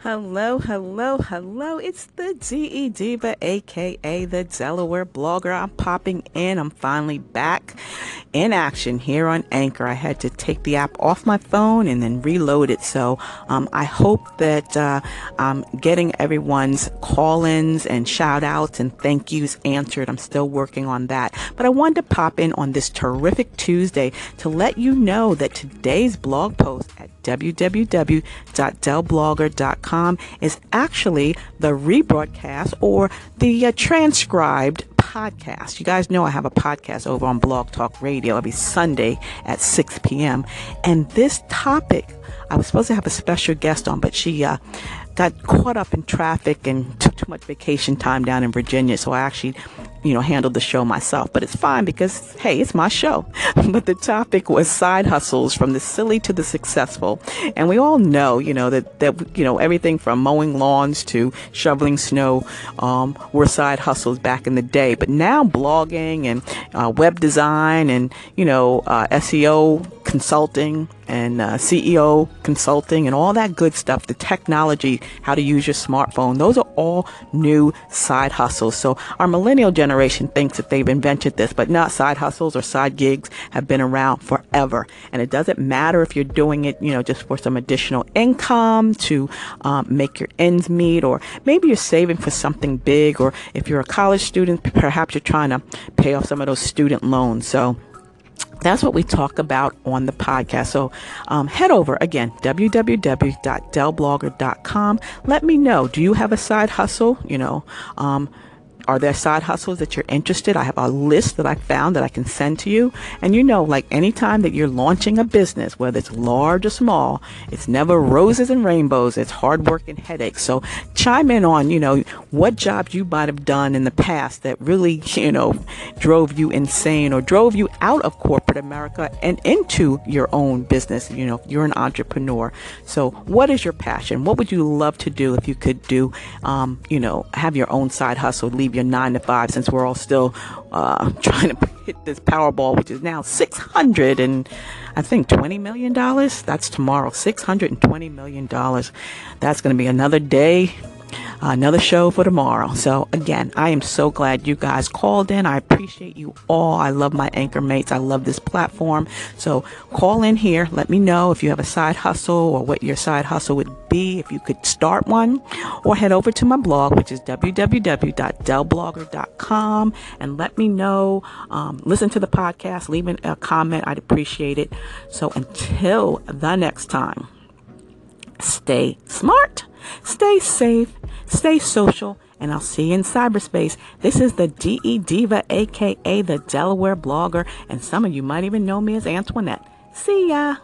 Hello, hello, hello. It's the DE Diva, aka the Delaware blogger. I'm popping in. I'm finally back in action here on Anchor. I had to take the app off my phone and then reload it. So um, I hope that uh, I'm getting everyone's call ins and shout outs and thank yous answered. I'm still working on that. But I wanted to pop in on this terrific Tuesday to let you know that today's blog post at www.delblogger.com is actually the rebroadcast or the uh, transcribed podcast. You guys know I have a podcast over on Blog Talk Radio every Sunday at 6 p.m. And this topic, I was supposed to have a special guest on, but she uh, got caught up in traffic and took too much vacation time down in Virginia. So I actually you know, handled the show myself, but it's fine because, hey, it's my show. but the topic was side hustles from the silly to the successful. And we all know, you know, that, that, you know, everything from mowing lawns to shoveling snow, um, were side hustles back in the day. But now blogging and, uh, web design and, you know, uh, SEO consulting and uh, CEO consulting and all that good stuff, the technology, how to use your smartphone, those are all new side hustles. So our millennial generation thinks that they've invented this, but not side hustles or side gigs have been around forever. And it doesn't matter if you're doing it, you know, just for some additional income to um, make your ends meet, or maybe you're saving for something big, or if you're a college student, perhaps you're trying to pay off some of those student loans. So, that's what we talk about on the podcast. So um, head over again, www.delblogger.com. Let me know. Do you have a side hustle? You know, um, are there side hustles that you're interested? I have a list that I found that I can send to you. And you know, like anytime that you're launching a business, whether it's large or small, it's never roses and rainbows. It's hard work and headaches. So chime in on, you know, what jobs you might have done in the past that really, you know, drove you insane or drove you out of corporate America and into your own business. You know, you're an entrepreneur. So what is your passion? What would you love to do if you could do, um, you know, have your own side hustle, leave your nine to five since we're all still uh, trying to hit this Powerball, which is now 600 and I think 20 million dollars. That's tomorrow, 620 million dollars. That's going to be another day another show for tomorrow. So again, I am so glad you guys called in. I appreciate you all. I love my anchor mates. I love this platform. So call in here. Let me know if you have a side hustle or what your side hustle would be, if you could start one, or head over to my blog, which is www.delblogger.com and let me know. Um, listen to the podcast, leave a comment. I'd appreciate it. So until the next time, stay smart, stay safe, Stay social, and I'll see you in cyberspace. This is the DE Diva, aka the Delaware blogger, and some of you might even know me as Antoinette. See ya!